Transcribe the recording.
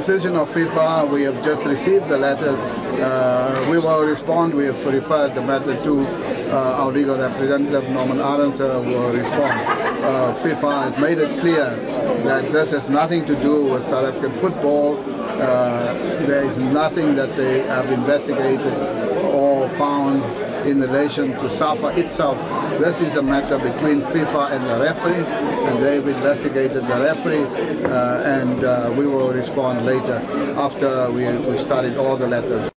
decision of FIFA. We have just received the letters. Uh, we will respond. We have referred the matter to uh, our legal representative, Norman Arendse, who will respond. Uh, FIFA has made it clear that this has nothing to do with South African football. Uh, there is nothing that they have investigated in relation to SAFA itself. This is a matter between FIFA and the referee, and they've investigated the referee, uh, and uh, we will respond later after we, we studied all the letters.